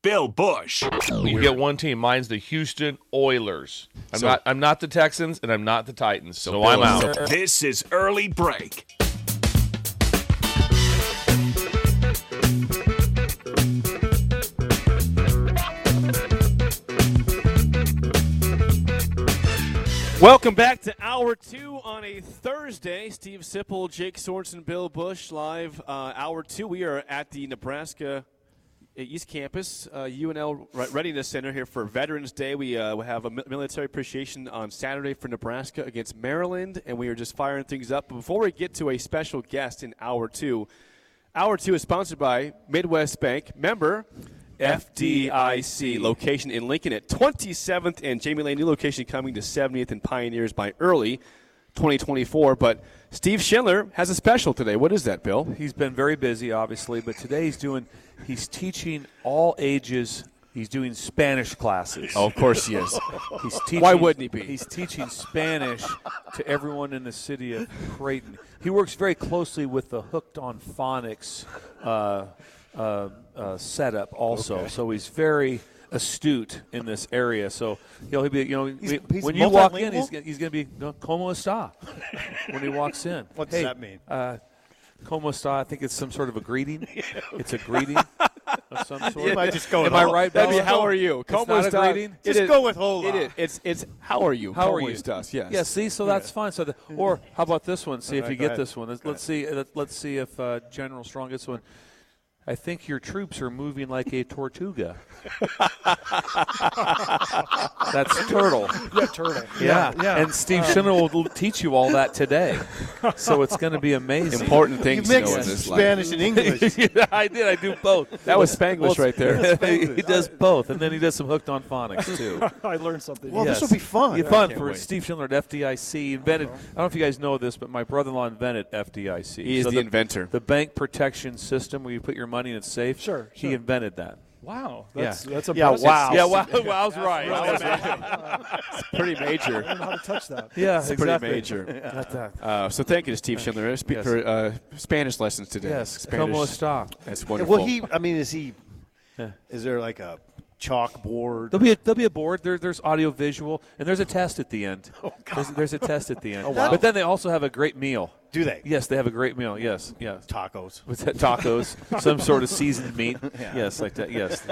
Bill Bush. You get one team. Mine's the Houston Oilers. I'm not. I'm not the Texans, and I'm not the Titans. So, I'm out. This is Early Break. Welcome back to hour two on a Thursday. Steve Sipple, Jake Sorensen, Bill Bush, live uh, hour two. We are at the Nebraska East Campus, uh, UNL Readiness Center here for Veterans Day. We uh, have a military appreciation on Saturday for Nebraska against Maryland, and we are just firing things up. But before we get to a special guest in hour two, hour two is sponsored by Midwest Bank. Member FDIC location in Lincoln at 27th and Jamie Lane, new location coming to 70th and Pioneers by early 2024. But Steve Schindler has a special today. What is that, Bill? He's been very busy, obviously, but today he's doing, he's teaching all ages. He's doing Spanish classes. Oh, of course he is. He's teaching, Why wouldn't he be? He's teaching Spanish to everyone in the city of Creighton. He works very closely with the Hooked on Phonics uh, uh, uh, setup also. Okay. So he's very astute in this area. So he'll be, you know, He's- we- he's when you walk in, he's, gonna- he's going to be como está when he walks in. What does Hey, that mean? Uh, como está? I think it's some sort of a greeting. It's a greeting of some sort. You might just go Am I hol- right? That'd be how are you? It's Como not a está? greeting? It Just is- go with hola. It is. It's it's how are you? How are you? Estás? Yes. Yeah. See, so that's fine. So, the, or how about this one? See if right, you get ahead. this one. Let's, let's see. uh, Let's see if uh, General Strong gets one. I think your troops are moving like a tortuga. That's turtle. Yeah, turtle. Yeah. yeah. And Steve Schindler will teach you all that today. So it's going to be amazing. Important You things to know mixed in this life. Spanish and English. I did. I do both. That was Spanglish right there. he does both, and then he does some hooked on phonics too. I learned something. Well, Yes. this will be fun. Yeah, fun for wait. Steve Schindler at FDIC. Invented. I don't know if you guys know this, but my brother-in-law invented FDIC. He is So the inventor. The bank protection system where you put your money in it's safe. Sure, He sure. invented that. Wow, that's that's Yeah, impressive. wow. Yeah, wow, wow's right. Wow's right. Pretty major. I don't know how to touch that. Yeah, It's exactly. pretty major. Uh, so thank you to Steve Schindler. Speak Yes. for uh, Spanish lessons today. Yes, Spanish. como está? That's wonderful. Will he? I mean, is he? Yeah. Is there like a chalkboard? There'll be a, there'll be a board. There, there's audio visual, and there's a test at the end. Oh, There's, there's a test at the end. Oh, wow. But then they also have a great meal. Do they? Yes, they have a great meal. Yes, yes. Tacos. With that tacos, some sort of seasoned meat. Yes, like that. Yes.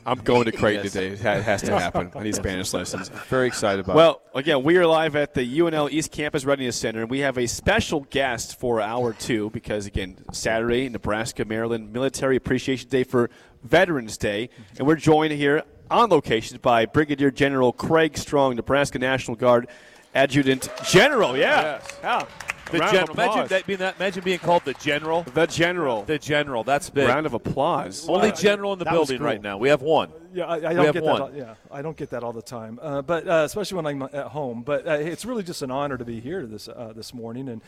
I'm going to Creighton Yes. today. It has to happen. I need Spanish lessons. Very excited about it. Well, again, we are live at the UNL East Campus Readiness Center, and we have a special guest for hour two because, again, Saturday, Nebraska, Maryland, Military Appreciation Day for Veterans Day, and we're joined here on location by Brigadier General Craig Strong, Nebraska National Guard Adjutant General. Yeah, Yes. yeah. The Round of general. Imagine, that being that, imagine being called the general. the General. The general. That's big. Round of applause. Only Well, general in the that building cool. right now. We have one. Yeah, I, I don't have get one. that. all- Yeah, I don't get that all the time. Uh, but uh, especially when I'm at home. But uh, it's really just an honor to be here this uh, this morning, and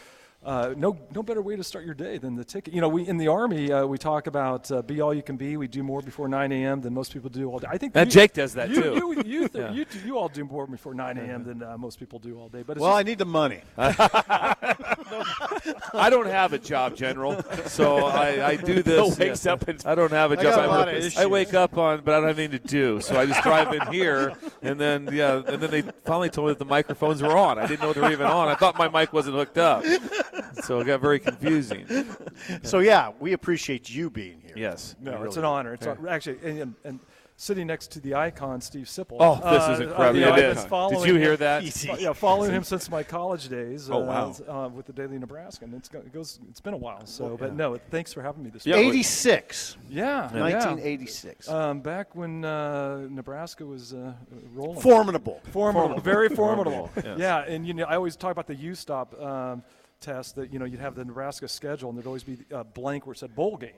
uh, no no better way to start your day than the ticket. You know, we in the army uh, we talk about uh, be all you can be. We do more before 9 a.m. than most people do all day. I think And you- Jake does that you, too. You you, th- Yeah. you, you all do more before 9 a.m. than uh, most people do all day. But it's Well, just- I need the money. I don't have a job, general, so I, I do this. Bill wakes yeah. up and- I don't have a I job. got a I lot of. I wake up on, but I don't have anything to do, so I just drive in here, and then yeah, and then they finally told me that the microphones were on. I didn't know they were even on. I thought my mic wasn't hooked up, so it got very confusing. So yeah, we appreciate you being here. Yes. No, We it's really an honor. It's a- actually, and, and, and sitting next to the icon, Steve Sipple. Oh, this is Uh, incredible. you know, It I've is. been following Did you hear that? Fo- Yeah, following him since my college days. Oh, wow. uh, uh, with the Daily Nebraskan. It's go, it goes. It's been a while. So, but no, thanks for having me this. Yeah, week. 86. Yeah, yeah. 1986. Um, back when uh, Nebraska was uh, rolling. Formidable. Formidable, very formidable. Formidable, Yeah, and you know, I always talk about the U stop um, test that you know you'd have the Nebraska schedule and there'd always be a blank where it said bowl game,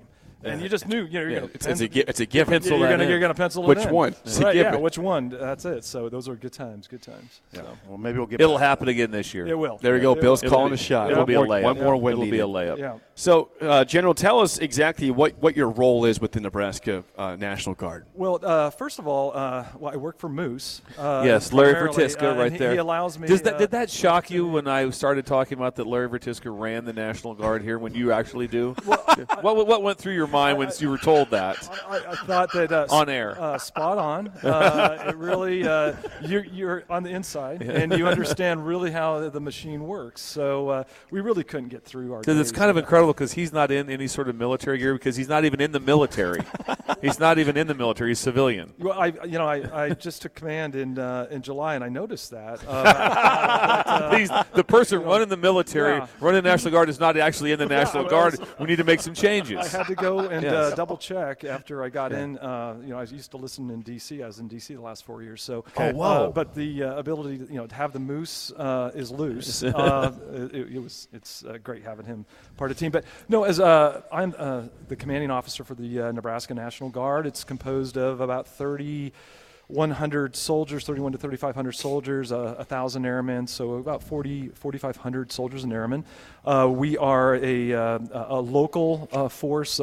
and you just knew you know you're Yeah, gonna it's, it's a pen- it's a given. you're gonna you're gonna pencil Which it in. one? It's Right, yeah, which one? That's it. So those are good times. Good times. So. Well, maybe we'll get It'll back. happen again this year. It will. There we go. It Bill's will. calling be- a shot. It'll be a One more- layup. One more win It'll be a layup. Yeah. So, uh, General, tell us exactly what, what your role is with the Nebraska uh, National Guard. Well, uh, first of all, uh, well, I work for Moose. Uh, Yes, Larry Vertiska, uh, right he- there. He allows me. Does that, uh, did that shock you when I started talking about that Larry Vertiska ran the National Guard here when you actually do? what, what, what went through your mind when you were told that? I, I thought that uh, On air. uh, spot on. Uh, it really, uh, you're, you're on the inside, and you understand really how the machine works. So uh, we really couldn't get through our. Because it's kind of without- incredible because he's not in any sort of military gear because he's not even in the military. he's not even in the military. He's civilian. Well, I, you know, I, I just took command in uh, in July, and I noticed that. Uh, He's, the person running the military, Yeah. running the National Guard, is not actually in the National I Guard. was- We need to make some changes. I had to go and Yes. uh, double check after I got in. Uh, you know, I used to listen in D.C. I was in D.C. the last four years. So, Oh, uh, but the uh, ability, to, you know, to have the moose uh, is loose. uh, it, it was. It's uh, great having him part of the team. But no, as uh, I'm uh, the commanding officer for the uh, Nebraska National Guard. It's composed of about 3,100 soldiers, 31 to 3,500 soldiers, uh, 1,000 airmen, so about 40, 4,500 soldiers and airmen. Uh, we are a, uh, a local uh, force.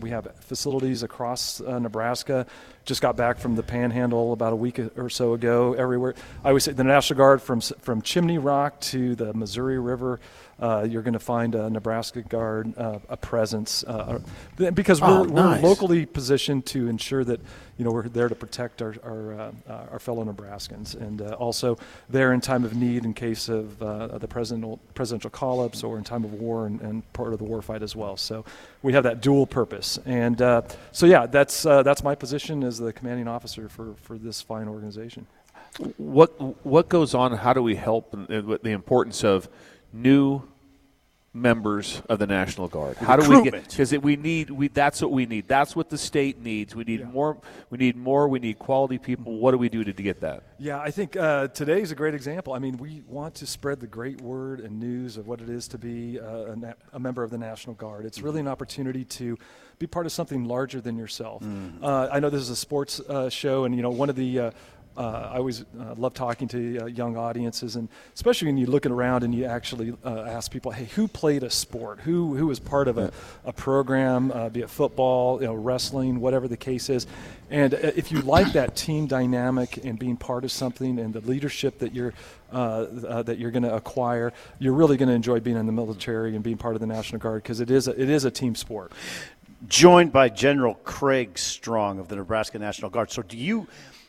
We have facilities across Nebraska. Just got back from the Panhandle about a week or so ago. Everywhere, I always say the National Guard from from Chimney Rock to the Missouri River. Uh, you're going to find a Nebraska Guard uh, a presence uh, uh, because we're, Oh, we're locally positioned to ensure that you know we're there to protect our our, uh, uh, our fellow Nebraskans and uh, also there in time of need in case of uh, the presidential presidential call-ups or in time of war and, and part of the war fight as well. So we have that dual purpose and uh, so yeah, that's uh, that's my position as the commanding officer for for this fine organization. what what goes on? How do we help? And, and the importance of new members of the National Guard. How do we get? Because we need we. That's what we need. That's what the state needs. We need more. We need more. We need quality people. What do we do to, to get that? Yeah, I think uh, is a great example. I mean, we want to spread the great word and news of what it is to be uh, a, na- a member of the National Guard. It's really an opportunity to be part of something larger than yourself. Uh, I know this is a sports uh, show, and you know, one of the uh, I always uh, love talking to uh, young audiences, and especially when you're looking around and you actually uh, ask people, "Hey, who played a sport? Who who was part of a, a program, uh, be it football, you know, wrestling, whatever the case is?" And uh, if you like that team dynamic and being part of something, and the leadership that you're that you're going to acquire, you're really going to enjoy being in the military and being part of the National Guard because it is a, it is a team sport. Joined by General Craig Strong of the Nebraska National Guard. So do you,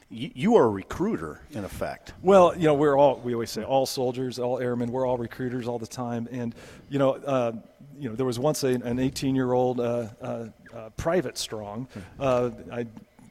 you, you are a recruiter in effect. Well, you know, we're all we always say all soldiers, all airmen, we're all recruiters all the time, and you know, uh, you know, there was once a, an 18-year-old uh, uh, uh, private strong. Uh, I.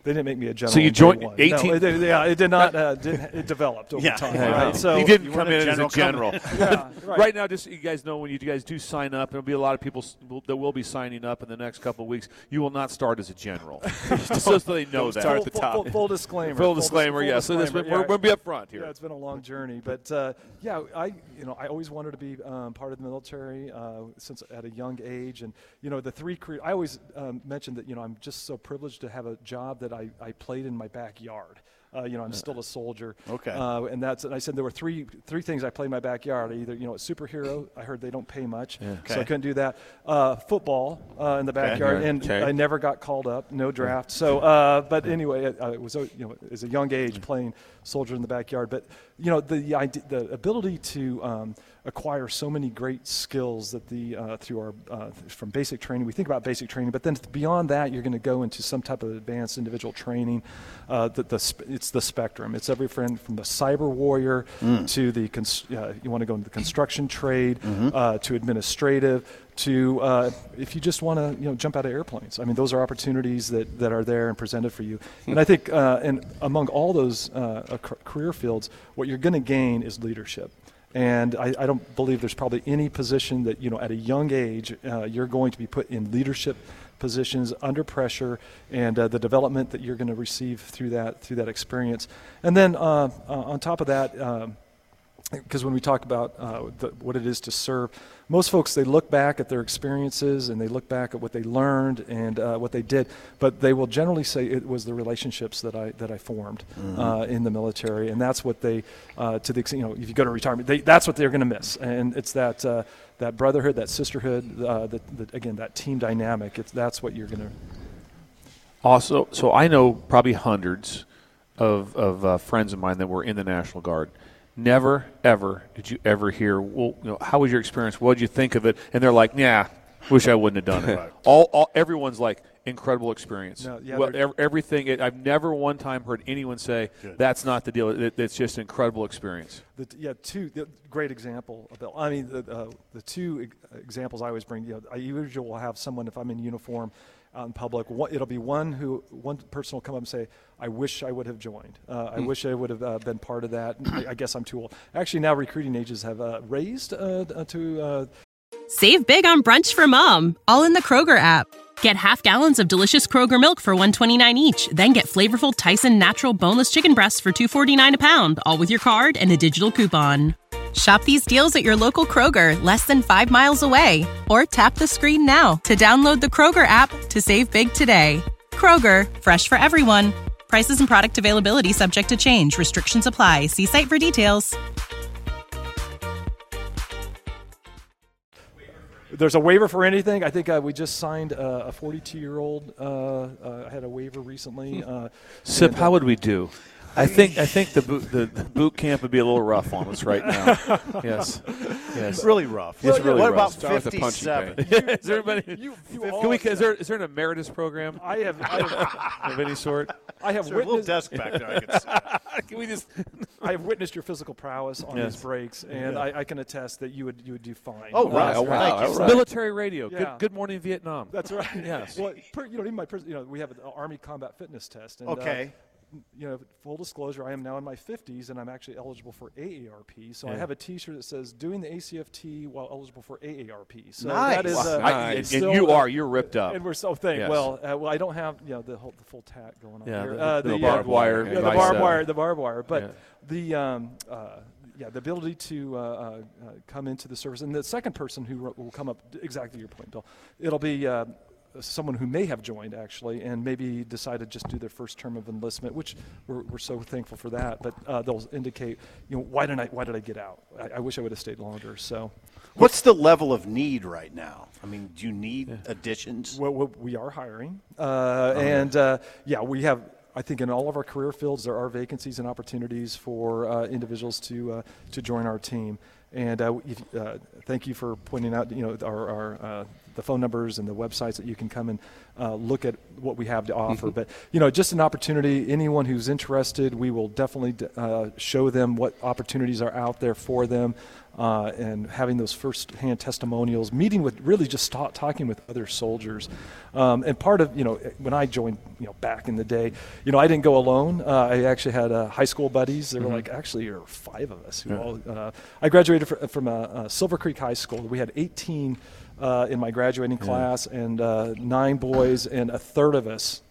They didn't make me a general. So you on day joined one. 18 No, it, did- yeah, it did not. Uh, didn't, it developed over Yeah. time. Yeah, right? wow. So he didn't you come in a as a general general. Yeah, right. right. now, just so you guys know, when you guys do sign up, there'll be a lot of people that will be signing up in the next couple of weeks. You will not start as a general, just so they know that. start at the full, top. Full, full disclaimer. Full dis- disclaimer, full yeah. So this disclaimer, we're, we're going to be up front here. Yeah, it's been a long journey, but uh, yeah, I you know I always wanted to be um, part of the military uh, since at a young age, and you know the three career. I always um, mention that you know I'm just so privileged to have a job that I, I played in my backyard. Uh, you know, I'm still a soldier. Okay. Uh, and that's and I said there were three three things I played in my backyard. Either you know, a superhero. I heard they don't pay much, so I couldn't do that. Uh, football uh, in the backyard, Yeah. and Okay. I never got called up. No draft. So, uh, but anyway, I, I was uh, you know as a young age playing soldier in the backyard. But you know the idea, the ability to um, acquire so many great skills that the uh, through our uh, from basic training. We think about basic training, but then beyond that, you're going to go into some type of advanced individual training. Uh, the, the sp- it's the spectrum. It's every friend from the cyber warrior Mm. to the cons- uh, you want to go into the construction trade Mm-hmm. uh, to administrative to uh, if you just want to you know jump out of airplanes. I mean, those are opportunities that, that are there and presented for you. and I think uh, and among all those uh, career fields, what you're going to gain is leadership. And I, I don't believe there's probably any position that, you know, at a young age, uh, you're going to be put in leadership positions under pressure and uh, the development that you're going to receive through that, through that experience. And then uh, uh, on top of that, um, because when we talk about uh, the, what it is to serve, most folks they look back at their experiences and they look back at what they learned and uh, what they did, but they will generally say it was the relationships that I that I formed uh, in the military, and that's what they, uh, to the extent you know, if you go to retirement, they, that's what they're going to miss, and it's that uh, that brotherhood, that sisterhood, uh, that, that again that team dynamic. It's that's what you're going to. Also, so I know probably hundreds of, of uh, friends of mine that were in the National Guard. Never, ever did you ever hear, well, you know, how was your experience? What did you think of it? And they're like, yeah, wish I wouldn't have done it. all, all, everyone's like, incredible experience. No, yeah, well, ev- everything. It, I've never one time heard anyone say that's not the deal. It, it's just an incredible experience. The, yeah, two the, great example. Of I mean, the, uh, the two ex- examples I always bring. You know, I usually will have someone if I'm in uniform out in public. One, it'll be one who one person will come up and say, "I wish I would have joined. Uh, I wish I would have uh, been part of that. I, I guess I'm too old." Actually, now recruiting ages have uh, raised uh, uh, to. Uh, Save big on brunch for mom, all in the Kroger app. Get half gallons of delicious Kroger milk for 129 each, then get flavorful Tyson natural boneless chicken breasts for 249 a pound, all with your card and a digital coupon. Shop these deals at your local Kroger, less than 5 miles away, or tap the screen now to download the Kroger app to save big today. Kroger, fresh for everyone. Prices and product availability subject to change. Restrictions apply. See site for details. there's a waiver for anything. I think uh, we just signed uh, a 42 year old. Uh, uh, had a waiver recently. Uh, Sip, and, uh, how would we do? I think I think the boot, the boot camp would be a little rough on us right now. yes, yes. really rough. It's really what rough. about Start with the punchy 57? is there anybody? You- you can we, is there is there an emeritus program I have, I have, of any sort? I have Is there a little witnessed. desk back there I could sit? Can we just? I have witnessed your physical prowess on Yes. these breaks, and I, I can attest that you would you would do fine. Oh, Uh, right. Oh, wow. Thank you, right. Military radio. Yeah. Good, good morning, Vietnam. That's right. Yes. Well, per, you know, even my pers- you know, we have an Army combat fitness test. And, uh, Okay. You know, full disclosure, I am now in my 50s and I'm actually eligible for AARP. So I have a T-shirt that says "Doing the ACFT while eligible for AARP." So Nice. that is, uh, I- Nice. and, still, and you uh, are. You're ripped up. And we're so thank. Yes. Well, uh, well, I don't have you know the whole the full tack going on Yeah, here. the- uh, the uh, barbed wire yeah, the barbed wire, the barbed wire. But Yeah. the um, uh, yeah, the ability to uh, uh, uh, come into the service, and the second person who ro- will come up exactly your point, Bill. It'll be. Uh, Someone who may have joined actually, and maybe decided just do their first term of enlistment, which we're, we're so thankful for that. But uh, they'll indicate, you know, why didn't I? Why did I get out? I, I wish I would have stayed longer. So, What's the level of need right now? I mean, do you need additions? Well, well, we are hiring, uh, and uh, yeah, we have. I think in all of our career fields there are vacancies and opportunities for uh, individuals to uh, to join our team. And uh, if, uh, thank you for pointing out, you know, our, our uh, the phone numbers and the websites that you can come and uh, look at what we have to offer. But you know, just an opportunity. Anyone who's interested, we will definitely uh, show them what opportunities are out there for them. Uh, and having those first-hand testimonials, meeting with really just ta- talking with other soldiers, um, and part of you know when I joined you know back in the day, you know I didn't go alone. Uh, I actually had uh, high school buddies. There were like actually there were five of us. Who all, uh, I graduated fr- from Silver Creek High School. We had 18 uh, in my graduating class, and uh, nine boys, and a third of us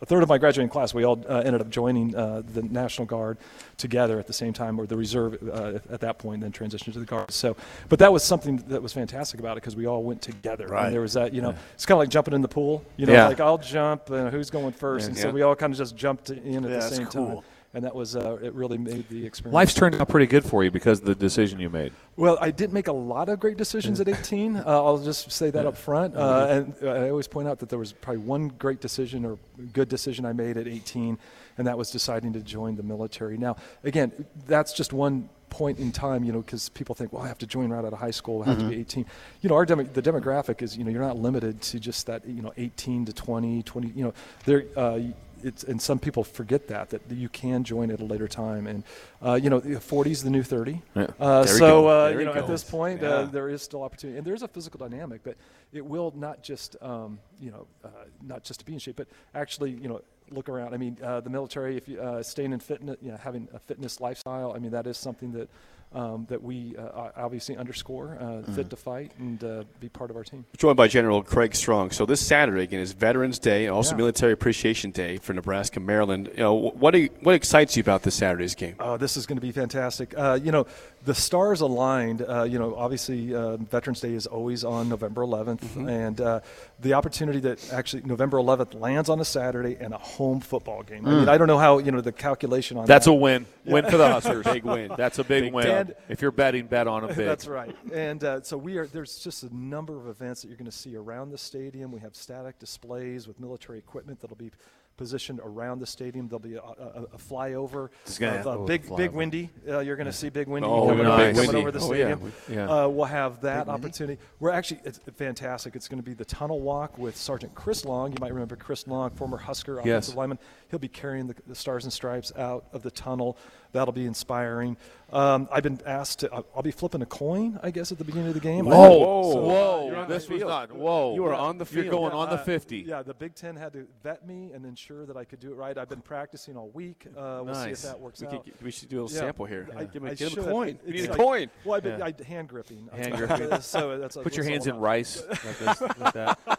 a third of my graduating class, we all uh, ended up joining uh, the National Guard together at the same time, or the reserve uh, at that point, then transitioned to the Guard. So, but that was something that was fantastic about it because we all went together. Right. And there was that, you know, it's kind of like jumping in the pool. You know, Yeah. like I'll jump, and who's going first? and so we all kind of just jumped in at Yeah, the that's same cool. time. And that was, uh, it really made the experience. Life's turned out pretty good for you because of the decision you made. Well, I didn't make a lot of great decisions at 18. Uh, I'll just say that up front. Uh, and uh, I always point out that there was probably one great decision or good decision I made at 18, and that was deciding to join the military. Now, again, that's just one point in time, you know, because people think, well, I have to join right out of high school, I have to be 18. You know, our demo- the demographic is, you know, you're not limited to just that, you know, 18 to 20, 20, you know, there, uh, it's and some people forget that that you can join at a later time, and uh, you know, 40 is the new 30. Yeah. Uh, so uh, you know, go. at this point, Yeah. uh, there is still opportunity, and there's a physical dynamic, but it will not just um, you know uh, not just to be in shape, but actually you know look around. I mean, uh, the military, if you uh, staying in fitness, you know, having a fitness lifestyle. I mean, that is something that. Um, that we uh, obviously underscore, uh, Mm-hmm. fit to fight, and uh, be part of our team. Joined by General Craig Strong. So this Saturday again is Veterans Day and also Yeah. Military Appreciation Day for Nebraska, Maryland. You know, what do you, what excites you about this Saturday's game? Oh, this is going to be fantastic. Uh, you know, the stars aligned. Uh, you know, obviously, uh, Veterans Day is always on November 11th, Mm-hmm. and uh, the opportunity that actually November 11th lands on a Saturday and a home football game. I mean, I don't know how you know the calculation on Mm. That's that. a win. Win for the Huskers. Big win. That's a big, Big win. time. If you're betting, bet on a big. That's right. And uh, so we are. There's just a number of events that you're going to see around the stadium. We have static displays with military equipment that'll be positioned around the stadium. There'll be a, a, a flyover It's gonna- uh, oh, big flyover. Big Windy. Uh, you're going to see Big Windy Oh, coming, nice. over, Big coming Windy. over the Oh, yeah. stadium. Yeah. Uh, we'll have that opportunity. We're actually it's fantastic. It's going to be the tunnel walk with Sergeant Chris Long. You might remember Chris Long, former Husker offensive lineman. He'll be carrying the, the stars and stripes out of the tunnel. That'll be inspiring. Um, I've been asked to. I'll, I'll be flipping a coin, I guess, at the beginning of the game. I Whoa, so- whoa! This was not. Whoa! You are on the Field. You're field. going on the Uh, 50. Yeah, the Big Ten had to vet me and ensure that I could do it right. I've been practicing all week. Uh, we'll see if Nice. that works We, out. could, we should do a little Yeah. sample here. I, Give him, I a- give him a coin. It's We need a coin. Well, I've been Yeah. I, hand gripping. Hand gripping. so that's Put your hands in rice. like this, like that.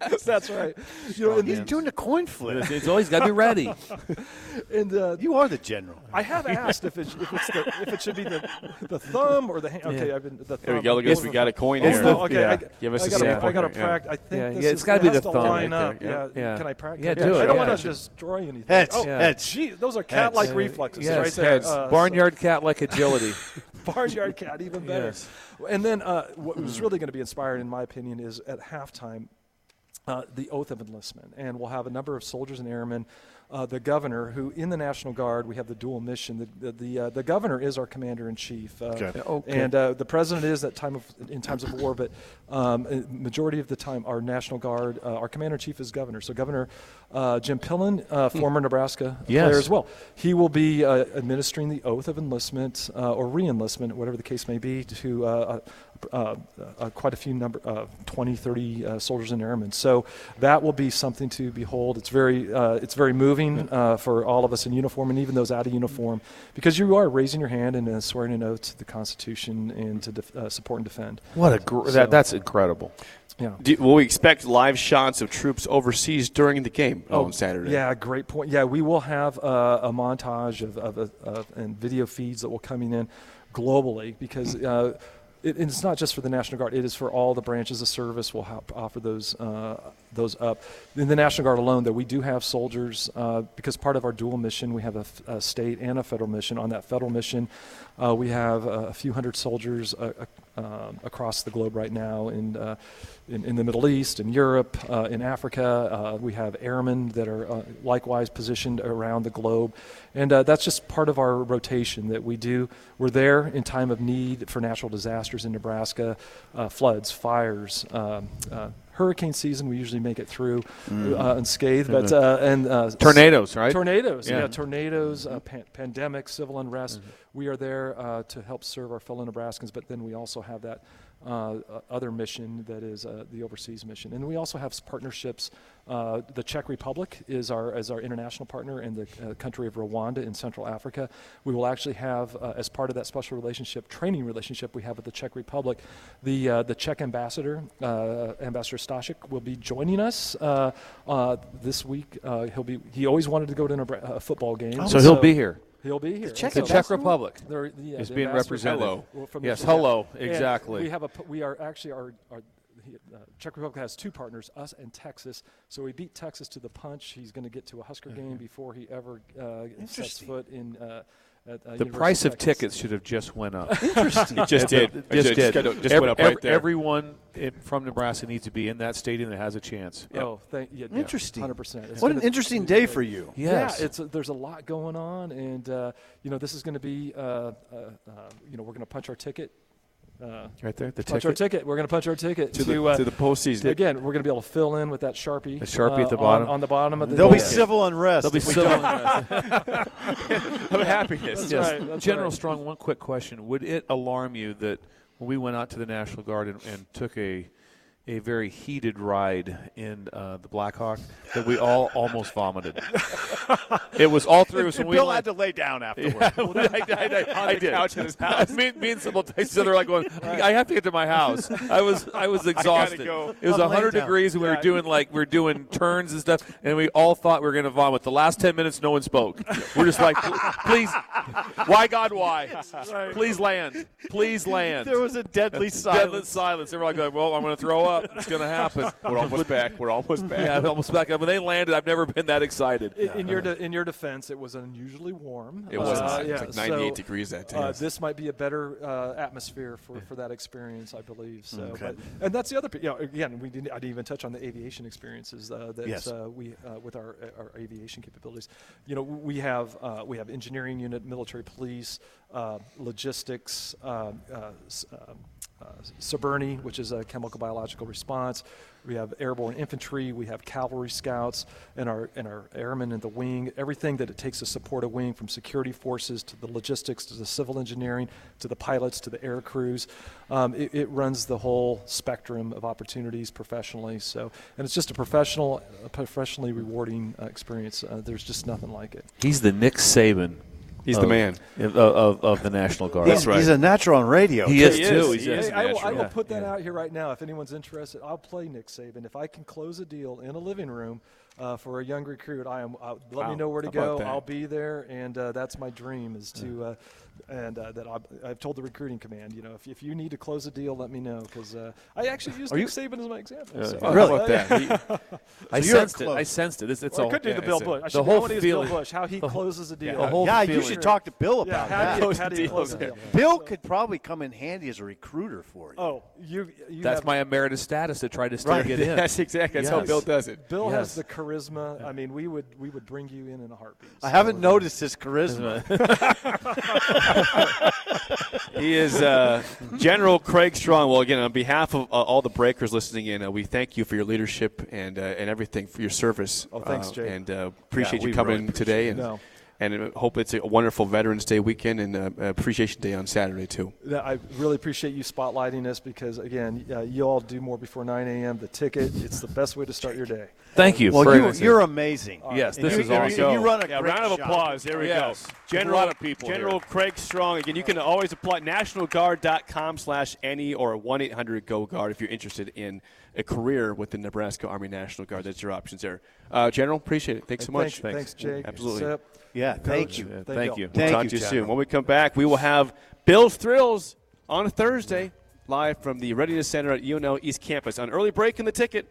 Yes, that's right. You know, He's doing the coin flip. It's, it's always got to be ready. and uh, You are the general. I have asked if it, if it's the, if it should be the the thumb or the hand. Okay, I've been the thumb. There we go. Look at this. We got a coin It's here. the- okay, Yeah. I, Give us I a gotta, sample I got to here, yeah. practice. I think Yeah, this yeah, it's gotta be the thumb line right up. there, Yeah. yeah. Can I practice? Yeah, do it. I don't want to destroy anything. Heads, Oh, heads. Gee, those are cat-like reflexes Yes, right there. heads. Uh, Barnyard cat like agility. barnyard cat, even better. Yes. And then uh, what was really going to be inspiring, in my opinion, is at halftime, uh, the oath of enlistment, and we'll have a number of soldiers and airmen. Uh, the governor, who in the National Guard, we have the dual mission. The the the, uh, the governor is our commander in chief, uh, Okay. Okay. and uh, the president is at time of in times of war. But um, majority of the time, our National Guard, uh, our commander in chief is governor. So Governor uh, Jim Pillen, uh, former Nebraska Yes. player as well, he will be uh, administering the oath of enlistment uh, or re-enlistment, whatever the case may be, to uh, uh, uh, quite a few number, uh, 20, 30 uh, soldiers and airmen. So that will be something to behold. It's very, uh, it's very moving uh, for all of us in uniform and even those out of uniform, because you are raising your hand and uh, swearing an oath to the Constitution and to def- uh, support and defend. What a gr- So- that, that's incredible. Yeah. Do, will we expect live shots of troops overseas during the game on Saturday? Yeah, great point. Yeah, we will have uh, a montage of, of, of and video feeds that will coming in globally because uh, it, it's not just for the National Guard. It is for all the branches of service. We'll help offer those uh, those up. In the National Guard alone, though, we do have soldiers uh, because part of our dual mission, we have a, f- a state and a federal mission. On that federal mission, uh, we have uh, a few hundred soldiers uh, um, across the globe right now in, uh, in, in the Middle East, in Europe, uh, in Africa. Uh, we have airmen that are uh, likewise positioned around the globe. And that's just part of our rotation that we do. We're there in time of need for natural disasters in Nebraska, floods, fires, um, hurricane season. We usually make it through uh, unscathed, but uh, and uh, Tornadoes, right? Tornadoes, yeah, Yeah. tornadoes, uh, pan- pandemic, civil unrest. We are there uh, to help serve our fellow Nebraskans, but then we also have that uh, other mission that is uh, the overseas mission, and we also have partnerships. Uh, the Czech Republic is our as our international partner, and the uh, country of Rwanda in Central Africa. We will actually have, uh, as part of that special relationship, training relationship we have with the Czech Republic, the uh, the Czech ambassador, Ambassador Stašek, will be joining us this week. He'll be he always wanted to go to a football game, So he'll be here. He'll be here. Czech The Czech Republic They're- yeah, is the being represented. Hello. From Yes, the- hello, And exactly. We have a we are actually our, our uh, Czech Republic has two partners, us and Texas. So we beat Texas to the punch. He's going to get to a Husker game before he ever uh, sets foot in. Uh, at, uh, The University price of Texas. tickets should have just went up. Interesting. It just did. It It just did. kinda- just Every- went up right every- there. Everyone in, from Nebraska needs to be in that stadium that has a chance. Oh, thank yeah, yeah, Interesting. 100%. It's What an interesting day for you. Yes. Yeah, it's a, there's a lot going on, and uh, you know this is going to be, uh, uh, uh, you know, we're going to punch our ticket Uh, right there, the punch ticket. our ticket. We're going to punch our ticket to, to, the, uh, to the postseason. Again, we're going to be able to fill in with that sharpie. The Sharpie at the uh, bottom. On, on the bottom of the. There'll be civil unrest. There'll be civil don't. unrest. of happiness. That's Yes. right, that's General right. Strong, one quick question. Would it alarm you that when we went out to the National Guard and, and took a a very heated ride in uh, the Blackhawk that we all almost vomited? it was all three of us when we Bill went. had to lay down afterward. I, I, I, I did. couch in his house. me, me and Sipple texted each other like going, I have to get to my house. I was I was exhausted. go. It was I'm laying 100 down. degrees and we were doing like we were doing turns and stuff and we all thought we were going to vomit. The last 10 minutes no one spoke. We're just like please why God why? Please land. Please land. There was a deadly silence. Deadly silence. They were like, well, I'm going to throw up. It's going to happen. We're almost back. We're almost back. Yeah, I'm almost back. When they landed, I've never been that excited. In, in your de- in your defense, it was unusually warm. It was. Uh, yeah, like 98 so, degrees that day. Uh, this might be a better uh, atmosphere for, for that experience, I believe. So, Okay. but, and that's the other. You know, again, we didn't. I didn't even touch on the aviation experiences uh, that Yes. uh, we uh, with our our aviation capabilities. You know, we have uh, we have engineering unit, military police, uh, logistics, uh, uh, s- um, uh, CBRNE, which is a chemical biological response. We have airborne infantry. We have cavalry scouts, and our and our airmen in the wing. Everything that it takes to support a wing, from security forces to the logistics to the civil engineering to the pilots to the air crews. Um, it, it runs the whole spectrum of opportunities professionally. So, and it's just a professional, a professionally rewarding uh, experience. Uh, there's just nothing like it. He's the Nick Saban. He's of- the man. Of, of, of the National Guard. He's, he's a natural on radio. He too. is He too. is. He's He is. Hey, I, will, I will Yeah, put that yeah. out here right now. If anyone's interested, I'll play Nick Saban. If I can close a deal in a living room uh, for a young recruit, I am. Uh, let Wow. me know where to go. that? I'll be there, and uh, that's my dream is to. Uh, and uh, that I've, I've told the recruiting command, you know, if, if you need to close a deal, let me know because uh, I actually used Are Nick you- Saban as my example. Yeah. so- Oh, Really? How about that? He- I So you're sensed it. I sensed it. It's, it's Well, I all, could do yeah, the Bill it's Bush. I the should whole I want to use Bill feeling- Bush, how he closes a deal. the whole yeah, you should talk to Bill Yeah, about how that. how do you Close close a deal. deal? Bill could probably come in handy as a recruiter for you. Oh, you. you That's my emeritus status to try to still Right. get in. That's exactly. That's how Bill does it. Bill has the charisma. I mean, we would we would bring you in in a heartbeat. I So, haven't uh, noticed his charisma. He is uh, General Craig Strong. Well, again, on behalf of uh, all the breakers listening in, uh, we thank you for your leadership and uh, and everything for your service. Oh, thanks, uh, Jay. And uh, appreciate Yeah, you coming really in today, and No. And uh, hope it's a wonderful Veterans Day weekend and uh, Appreciation Day on Saturday too. I really appreciate you spotlighting this because again, uh, you all do more before 9 a.m. The ticket, it's the best way to start your day. Thank you. well, you, you're amazing. Yes, And this you, is you- awesome. You run a yeah, great round of shop. applause. There we Yes. go. General, a lot of people General here. Craig Strong. Again, you can always apply nationalguard.com slash any or 1-800-GO-GUARD if you're interested in a career with the Nebraska Army National Guard. That's your options there. Uh, General, appreciate it. Thanks so much. Thanks, thanks Jake. Absolutely. Sip. Yeah, thank Coach. you. Thank thank you. you. We'll Thank talk you, to you soon. When we come back, we will have Bill's Thrills on Thursday, live from the Readiness Center at UNL East Campus. On early break in the ticket.